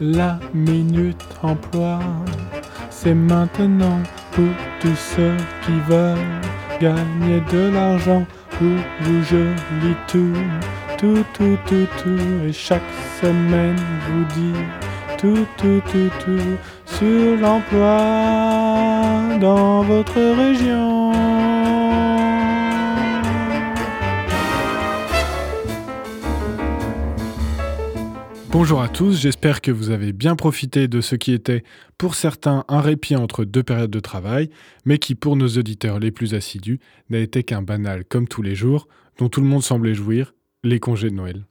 La minute emploi, c'est maintenant pour tous ceux qui veulent gagner de l'argent. Pour vous, je lis tout, tout, tout, tout, tout. Et chaque semaine, vous dit tout, tout, tout, tout sur l'emploi dans votre région. Bonjour à tous, j'espère que vous avez bien profité de ce qui était pour certains un répit entre deux périodes de travail, mais qui pour nos auditeurs les plus assidus n'a été qu'un banal comme tous les jours, dont tout le monde semblait jouir, les congés de Noël.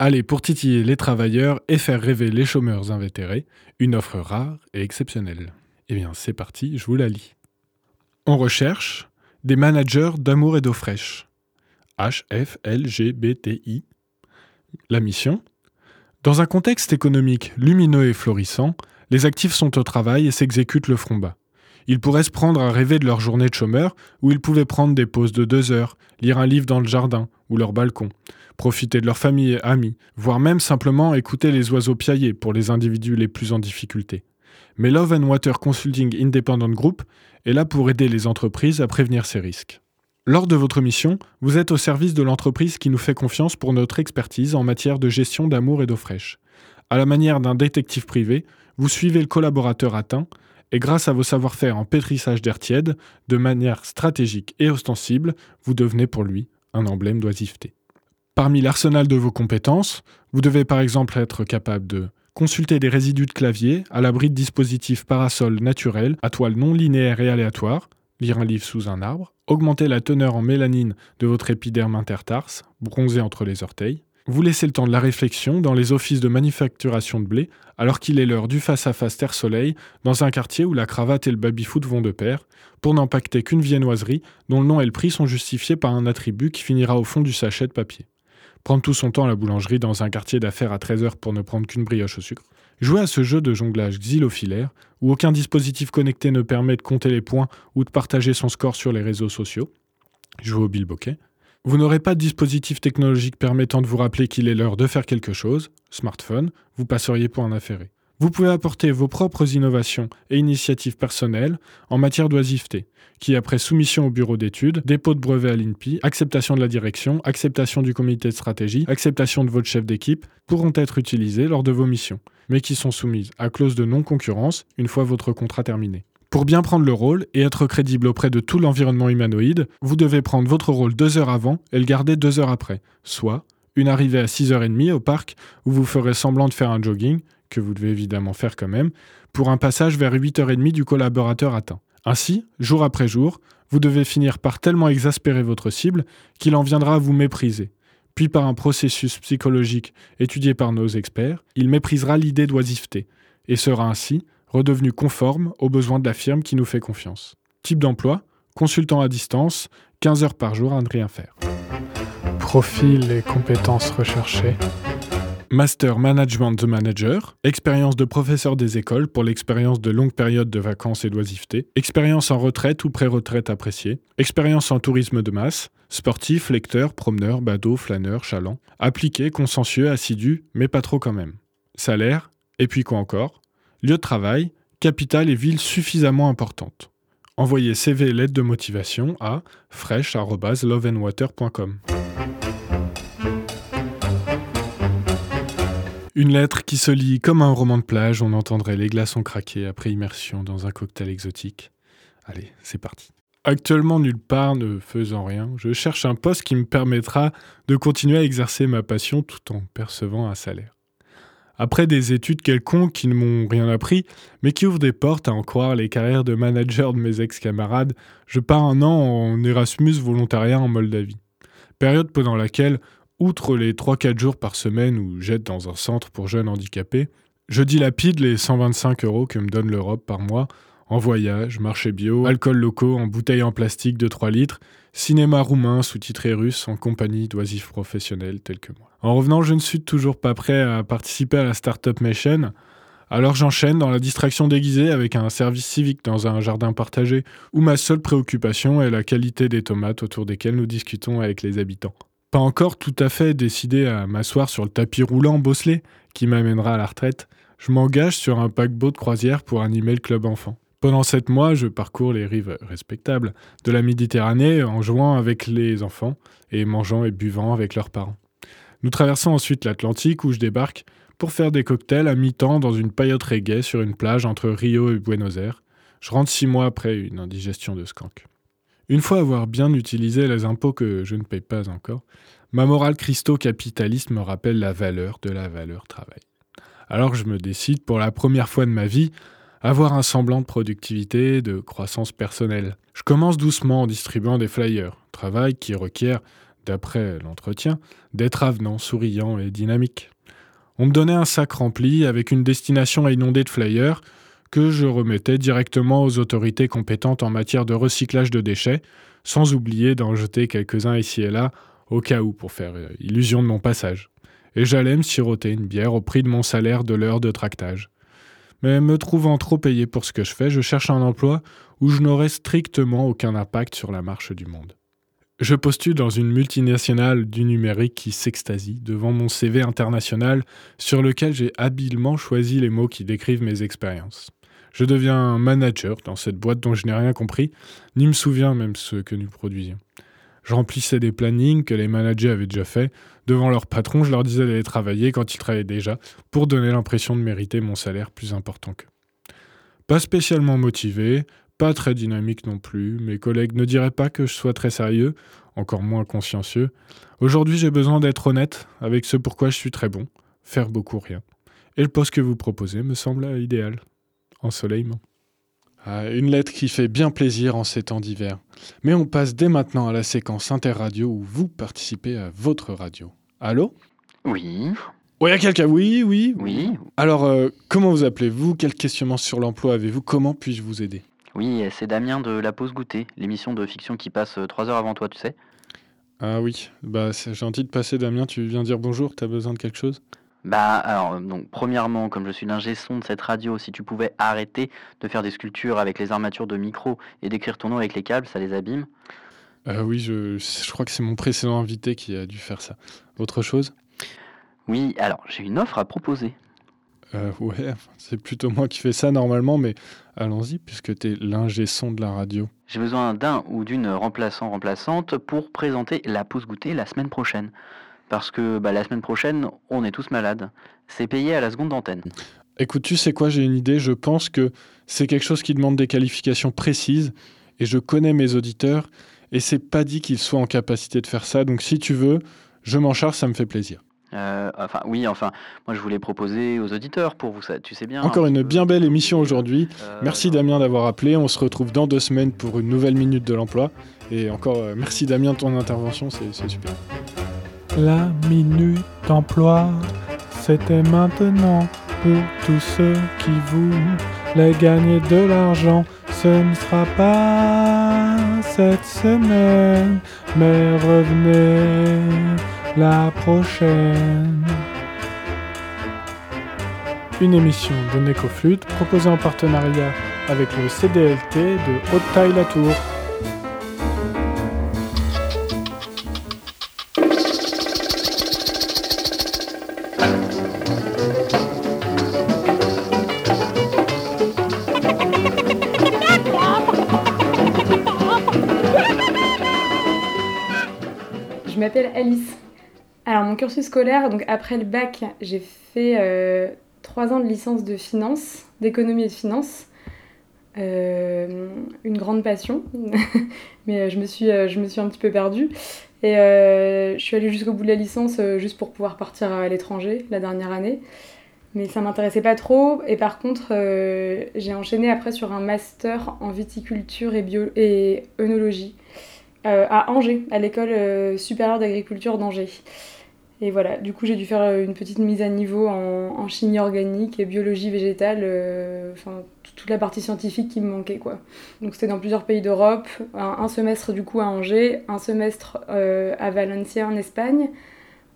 Allez, pour titiller les travailleurs et faire rêver les chômeurs invétérés, une offre rare et exceptionnelle. Eh bien, c'est parti, je vous la lis. On recherche des managers d'amour et d'eau fraîche. HFLGBTI. La mission? Dans un contexte économique lumineux et florissant, les actifs sont au travail et s'exécutent le front bas. Ils pourraient se prendre à rêver de leur journée de chômeur, où ils pouvaient prendre des pauses de deux heures, lire un livre dans le jardin ou leur balcon, profiter de leur famille et amis, voire même simplement écouter les oiseaux piailler pour les individus les plus en difficulté. Mais Love and Water Consulting Independent Group est là pour aider les entreprises à prévenir ces risques. Lors de votre mission, vous êtes au service de l'entreprise qui nous fait confiance pour notre expertise en matière de gestion d'amour et d'eau fraîche. À la manière d'un détective privé, vous suivez le collaborateur atteint et grâce à vos savoir-faire en pétrissage d'air tiède, de manière stratégique et ostensible, vous devenez pour lui un emblème d'oisiveté. Parmi l'arsenal de vos compétences, vous devez par exemple être capable de consulter des résidus de clavier à l'abri de dispositifs parasols naturels à toile non linéaire et aléatoire, lire un livre sous un arbre, augmenter la teneur en mélanine de votre épiderme intertarse, bronzé entre les orteils, vous laissez le temps de la réflexion dans les offices de manufacturation de blé, alors qu'il est l'heure du face-à-face terre-soleil, dans un quartier où la cravate et le baby-foot vont de pair, pour n'empacter qu'une viennoiserie dont le nom et le prix sont justifiés par un attribut qui finira au fond du sachet de papier. Prendre tout son temps à la boulangerie dans un quartier d'affaires à 13h pour ne prendre qu'une brioche au sucre. Jouer à ce jeu de jonglage xylophilaire, où aucun dispositif connecté ne permet de compter les points ou de partager son score sur les réseaux sociaux. Jouer au bilboquet vous n'aurez pas de dispositif technologique permettant de vous rappeler qu'il est l'heure de faire quelque chose, smartphone, vous passeriez pour un affairé. Vous pouvez apporter vos propres innovations et initiatives personnelles en matière d'oisiveté, qui après soumission au bureau d'études, dépôt de brevet à l'INPI, acceptation de la direction, acceptation du comité de stratégie, acceptation de votre chef d'équipe, pourront être utilisées lors de vos missions, mais qui sont soumises à clause de non-concurrence une fois votre contrat terminé. Pour bien prendre le rôle et être crédible auprès de tout l'environnement humanoïde, vous devez prendre votre rôle deux heures avant et le garder deux heures après, soit une arrivée à 6h30 au parc où vous ferez semblant de faire un jogging, que vous devez évidemment faire quand même, pour un passage vers 8h30 du collaborateur atteint. Ainsi, jour après jour, vous devez finir par tellement exaspérer votre cible qu'il en viendra à vous mépriser. Puis par un processus psychologique étudié par nos experts, il méprisera l'idée d'oisiveté et sera ainsi redevenu conforme aux besoins de la firme qui nous fait confiance. Type d'emploi, consultant à distance, 15 heures par jour à ne rien faire. Profil et compétences recherchées. Master Management the Manager, expérience de professeur des écoles pour l'expérience de longues périodes de vacances et d'oisiveté, expérience en retraite ou pré-retraite appréciée, expérience en tourisme de masse, sportif, lecteur, promeneur, badaud, flâneur, chaland, appliqué, consensueux, assidu, mais pas trop quand même. Salaire, et puis quoi encore? Lieu de travail, capitale et ville suffisamment importante. Envoyez CV et lettre de motivation à fresh.loveandwater.com. Une lettre qui se lit comme un roman de plage, on entendrait les glaçons craquer après immersion dans un cocktail exotique. Allez, c'est parti. Actuellement nulle part, ne faisant rien, je cherche un poste qui me permettra de continuer à exercer ma passion tout en percevant un salaire. Après des études quelconques qui ne m'ont rien appris, mais qui ouvrent des portes à en croire les carrières de manager de mes ex-camarades, je pars un an en Erasmus volontariat en Moldavie. Période pendant laquelle, outre les 3-4 jours par semaine où j'aide dans un centre pour jeunes handicapés, je dilapide les 125 euros que me donne l'Europe par mois en voyage, marché bio, alcool locaux en bouteilles en plastique de 3 litres, cinéma roumain sous-titré russe en compagnie d'oisifs professionnels tels que moi. En revenant, je ne suis toujours pas prêt à participer à la Startup Mission, alors j'enchaîne dans la distraction déguisée avec un service civique dans un jardin partagé, où ma seule préoccupation est la qualité des tomates autour desquelles nous discutons avec les habitants. Pas encore tout à fait décidé à m'asseoir sur le tapis roulant bosselé qui m'amènera à la retraite, Je m'engage sur un paquebot de croisière pour animer le club enfant. Pendant sept mois, je parcours les rives respectables de la Méditerranée en jouant avec les enfants et mangeant et buvant avec leurs parents. Nous traversons ensuite l'Atlantique où je débarque pour faire des cocktails à mi-temps dans une paillote reggae sur une plage entre Rio et Buenos Aires. Je rentre six mois après une indigestion de skunk. Une fois avoir bien utilisé les impôts que je ne paye pas encore, ma morale christo-capitaliste me rappelle la valeur de la valeur travail. Alors je me décide pour la première fois de ma vie avoir un semblant de productivité, de croissance personnelle. Je commence doucement en distribuant des flyers, travail qui requiert, d'après l'entretien, d'être avenant, souriant et dynamique. On me donnait un sac rempli avec une destination à de flyers que je remettais directement aux autorités compétentes en matière de recyclage de déchets, sans oublier d'en jeter quelques-uns ici et là, au cas où, pour faire euh, illusion de mon passage. Et j'allais me siroter une bière au prix de mon salaire de l'heure de tractage. Mais me trouvant trop payé pour ce que je fais, je cherche un emploi où je n'aurai strictement aucun impact sur la marche du monde. Je postule dans une multinationale du numérique qui s'extasie devant mon CV international sur lequel j'ai habilement choisi les mots qui décrivent mes expériences. Je deviens manager dans cette boîte dont je n'ai rien compris, ni me souviens même ce que nous produisions. Je remplissais des plannings que les managers avaient déjà faits. Devant leur patron, je leur disais d'aller travailler quand ils travaillaient déjà, pour donner l'impression de mériter mon salaire plus important qu'eux. Pas spécialement motivé, pas très dynamique non plus, mes collègues ne diraient pas que je sois très sérieux, encore moins consciencieux. Aujourd'hui, j'ai besoin d'être honnête avec ce pourquoi je suis très bon, faire beaucoup rien. Et le poste que vous proposez me semble idéal. Ensoleillement. Ah, une lettre qui fait bien plaisir en ces temps d'hiver. Mais on passe dès maintenant à la séquence interradio où vous participez à votre radio. Allô? Oui. Oui, il y a quelqu'un? Oui, oui. Oui. Alors, euh, comment vous appelez-vous? Quel questionnement sur l'emploi avez-vous? Comment puis-je vous aider? Oui, c'est Damien de La Pause Goûter, l'émission de fiction qui passe euh, trois heures avant toi, tu sais. Ah oui, bah c'est gentil de passer Damien, tu viens dire bonjour, t'as besoin de quelque chose? Bah alors, donc premièrement, comme je suis l'ingé son de cette radio, si tu pouvais arrêter de faire des sculptures avec les armatures de micro et d'écrire ton nom avec les câbles, ça les abîme? Euh, Oui, je, je crois que c'est mon précédent invité qui a dû faire ça. Autre chose? Oui, alors j'ai une offre à proposer. Euh, ouais, c'est plutôt moi qui fais ça normalement, mais allons-y, puisque t'es l'ingé son de la radio. J'ai besoin d'un ou d'une remplaçant-remplaçante pour présenter la pause goûter la semaine prochaine. Parce que bah, la semaine prochaine, on est tous malades. C'est payé à la seconde d'antenne. Écoute, tu sais quoi, j'ai une idée, je pense que c'est quelque chose qui demande des qualifications précises, et je connais mes auditeurs, et c'est pas dit qu'ils soient en capacité de faire ça, donc si tu veux, je m'en charge, ça me fait plaisir. Euh, enfin, oui, enfin, moi je voulais proposer aux auditeurs pour vous, ça, tu sais bien. Encore un une bien belle émission aujourd'hui. euh, Merci Damien d'avoir appelé. On se retrouve dans deux semaines pour une nouvelle minute de l'emploi. Et encore, euh, merci Damien de ton intervention, c'est super. La minute d'emploi, c'était maintenant pour tous ceux qui voulaient gagner de l'argent. Ce ne sera pas cette semaine, mais revenez la prochaine. Une émission de Necoflute proposée en partenariat avec le CDLT de Haute-Taille-la-Tour. Je m'appelle Alice. Alors mon cursus scolaire, donc après le bac, j'ai fait euh, trois ans de licence de finance, d'économie et de finance. Euh, une grande passion, mais euh, je me, suis, euh, je me suis un petit peu perdue. Et je suis allée jusqu'au bout de la licence juste pour pouvoir partir à l'étranger la dernière année. Mais ça m'intéressait pas trop. Et par contre, j'ai enchaîné après sur un master en viticulture et, bio et œnologie à Angers, à l'école euh, supérieure d'agriculture d'Angers. Et voilà, du coup j'ai dû faire euh, une petite mise à niveau en, chimie organique et biologie végétale, euh, toute la partie scientifique qui me manquait quoi. Donc c'était dans plusieurs pays d'Europe, un, semestre du coup à Angers, un semestre euh, à Valencia en Espagne,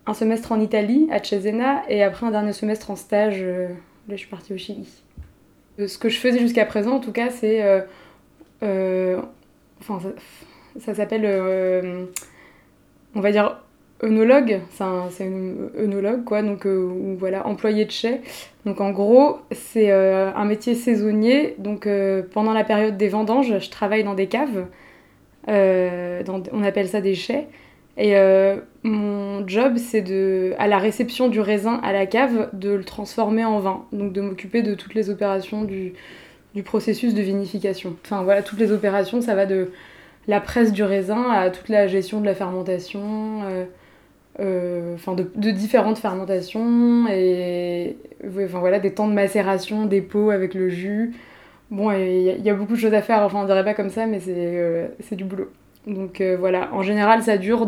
un semestre en Italie, à Cesena, et après un dernier semestre en stage, euh, là je suis partie au Chili. Euh, Ce que je faisais jusqu'à présent en tout cas c'est... euh, euh, enfin ça s'appelle... euh, on va dire œnologue, c'est un œnologue quoi, donc ou voilà, employé de chai. Donc en gros, c'est un métier saisonnier. Donc pendant la période des vendanges, je travaille dans des caves. on appelle ça des chais. Et mon job, c'est de, à la réception du raisin à la cave, de le transformer en vin. Donc de m'occuper de toutes les opérations du, du processus de vinification. Enfin voilà, toutes les opérations, ça va de la presse du raisin à toute la gestion de la fermentation, euh, euh, de, différentes fermentations et voilà des temps de macération, des pots avec le jus. Bon, il y, a beaucoup de choses à faire, enfin on dirait pas comme ça, mais c'est euh, du boulot. Donc voilà, en général ça dure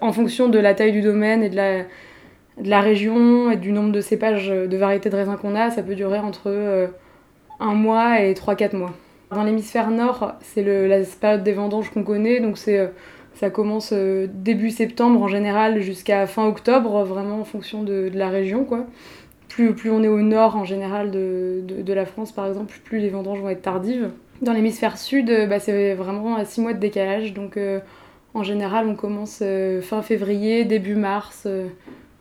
en fonction de la taille du domaine et de la, de la région et du nombre de cépages de variétés de raisins qu'on a, ça peut durer entre un mois et 3-4 mois. Dans l'hémisphère nord, c'est la période des vendanges qu'on connaît, donc euh, ça commence euh, début septembre en général jusqu'à fin octobre, vraiment en fonction de, la région. Quoi. Plus, plus on est au nord en général de, de, la France par exemple, plus les vendanges vont être tardives. Dans l'hémisphère sud, euh, bah, c'est vraiment à 6 mois de décalage, donc en général on commence fin février, début mars,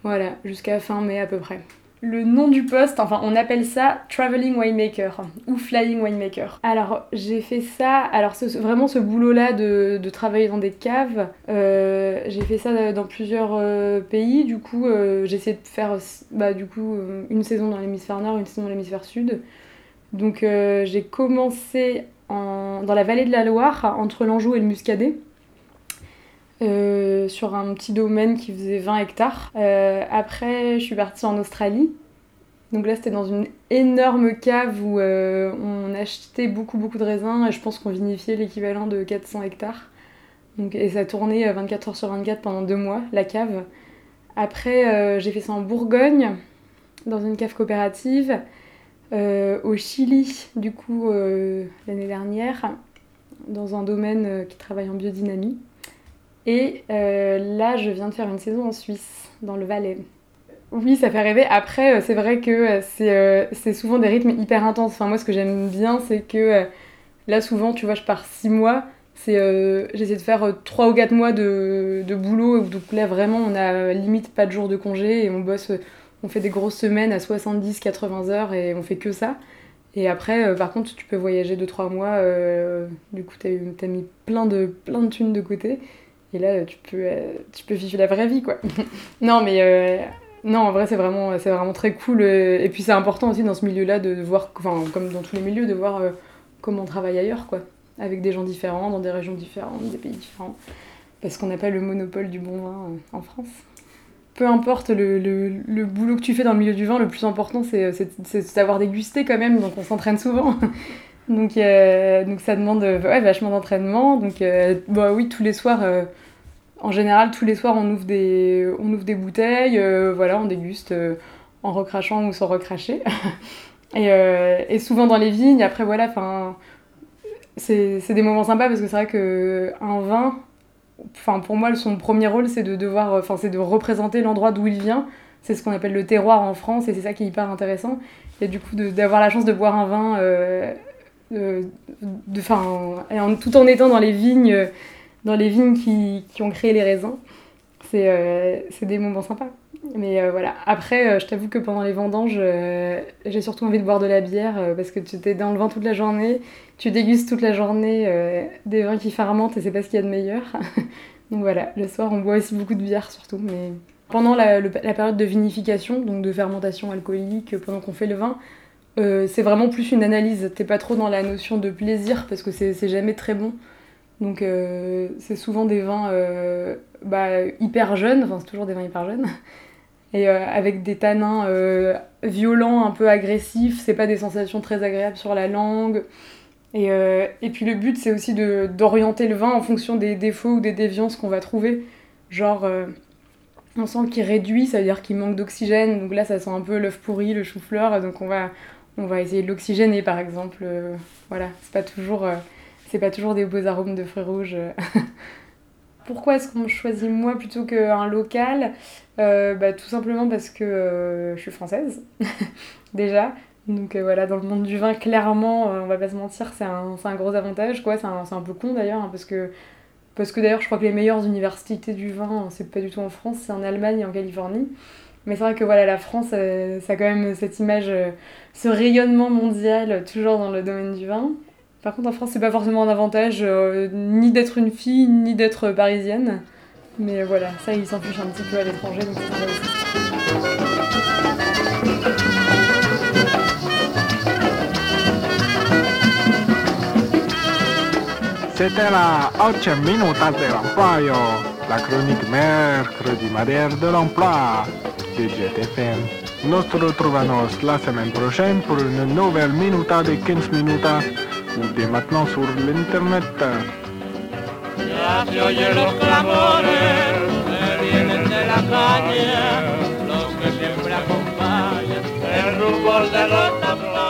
voilà, jusqu'à fin mai à peu près le nom du poste, enfin on appelle ça Traveling Winemaker ou Flying Winemaker. Alors j'ai fait ça, alors vraiment ce boulot-là de, travailler dans des caves, euh, j'ai fait ça dans plusieurs euh, pays, du coup euh, j'ai essayé de faire bah, du coup une saison dans l'hémisphère nord, une saison dans l'hémisphère sud. Donc j'ai commencé dans la vallée de la Loire, entre l'Anjou et le Muscadet. Euh, sur un petit domaine qui faisait 20 hectares. Euh, après, je suis partie en Australie. Donc là, c'était dans une énorme cave où euh, on achetait beaucoup, beaucoup de raisins et je pense qu'on vinifiait l'équivalent de 400 hectares. Donc, et ça tournait 24 heures sur 24 pendant deux mois, la cave. Après, j'ai fait ça en Bourgogne, dans une cave coopérative. au Chili, du coup, l'année dernière, dans un domaine qui travaille en biodynamie. Et euh, là, je viens de faire une saison en Suisse, dans le Valais. Oui, ça fait rêver. Après, euh, c'est vrai que euh, c'est souvent des rythmes hyper intenses. Enfin, moi, ce que j'aime bien, c'est que là, souvent, tu vois, je pars six mois. J'essaie de faire trois ou quatre mois de, de, boulot. Donc là, vraiment, on a limite pas de jours de congé et on bosse, on fait des grosses semaines à 70-80 heures et on fait que ça. Et après, par contre, tu peux voyager 2-3 mois. du coup, t'as as mis plein de, plein de thunes de côté. Et là, tu peux, euh, tu peux vivre la vraie vie, quoi. non, mais euh, non, en vrai, c'est vraiment, c'est vraiment très cool. Euh, et puis, c'est important aussi dans ce milieu-là de voir, enfin, comme dans tous les milieux, de voir comment on travaille ailleurs, quoi. Avec des gens différents, dans des régions différentes, des pays différents. Parce qu'on n'a pas le monopole du bon vin en France. Peu importe le, le, le, boulot que tu fais dans le milieu du vin, le plus important, c'est, c'est, savoir déguster quand même. Donc, on s'entraîne souvent. Donc, euh, donc ça demande ouais, vachement d'entraînement. Donc euh, bah, oui, tous les soirs, euh, en général, tous les soirs, on ouvre des, on ouvre des bouteilles, voilà, on déguste en recrachant ou sans recracher. et, et, souvent dans les vignes, après voilà, enfin, c'est des moments sympas parce que c'est vrai qu'un vin, enfin pour moi, son premier rôle, c'est de devoir, enfin c'est de représenter l'endroit d'où il vient. C'est ce qu'on appelle le terroir en France et c'est ça qui est hyper intéressant. Et du coup, d'avoir la chance de boire un vin de, de, tout en étant dans les vignes, dans les vignes qui, qui ont créé les raisins. C'est euh, des moments sympas. Mais euh, voilà, après, euh, je t'avoue que pendant les vendanges, j'ai surtout envie de boire de la bière parce que tu es dans le vin toute la journée, tu dégustes toute la journée des vins qui fermentent et c'est pas ce qu'il y a de meilleur. donc voilà, le soir, on boit aussi beaucoup de bière surtout. Mais pendant la période de vinification, donc de fermentation alcoolique, pendant qu'on fait le vin, euh, c'est vraiment plus une analyse. T'es pas trop dans la notion de plaisir parce que c'est jamais très bon. Donc euh, c'est souvent des vins euh, bah, hyper jeunes, enfin c'est toujours des vins hyper jeunes, et avec des tanins violents, un peu agressifs, c'est pas des sensations très agréables sur la langue. Et, et puis le but c'est aussi d'orienter le vin en fonction des défauts ou des déviances qu'on va trouver. Genre on sent qu'il réduit, ça veut dire qu'il manque d'oxygène, donc là ça sent un peu l'œuf pourri, le chou-fleur, donc on va on va essayer de l'oxygéner par exemple. Euh, voilà, c'est pas toujours euh, pas toujours des beaux arômes de fruits rouges. Pourquoi est-ce qu'on choisit moi plutôt qu'un local? Euh, bah, Tout simplement parce que je suis française, déjà. Donc voilà, dans le monde du vin, clairement, on va pas se mentir, c'est un, un, gros avantage. quoi. C'est un, un, peu con d'ailleurs, hein, parce que parce que d'ailleurs je crois que les meilleures universités du vin, c'est pas du tout en France, c'est en Allemagne et en Californie. Mais c'est vrai que voilà, la France, euh, ça a quand même cette image, euh, ce rayonnement mondial, toujours dans le domaine du vin. Par contre, en France, c'est pas forcément un avantage, ni d'être une fille, ni d'être parisienne. Mais voilà, ça, ils s'en fichent un petit peu à l'étranger, donc c'est C'était la 8 minuta de l'emploi, la chronique mercredi de l'emploi de nous retrouvons la semaine prochaine pour une nouvelle minuta de 15 minutes ou dès maintenant sur l'internet. de de.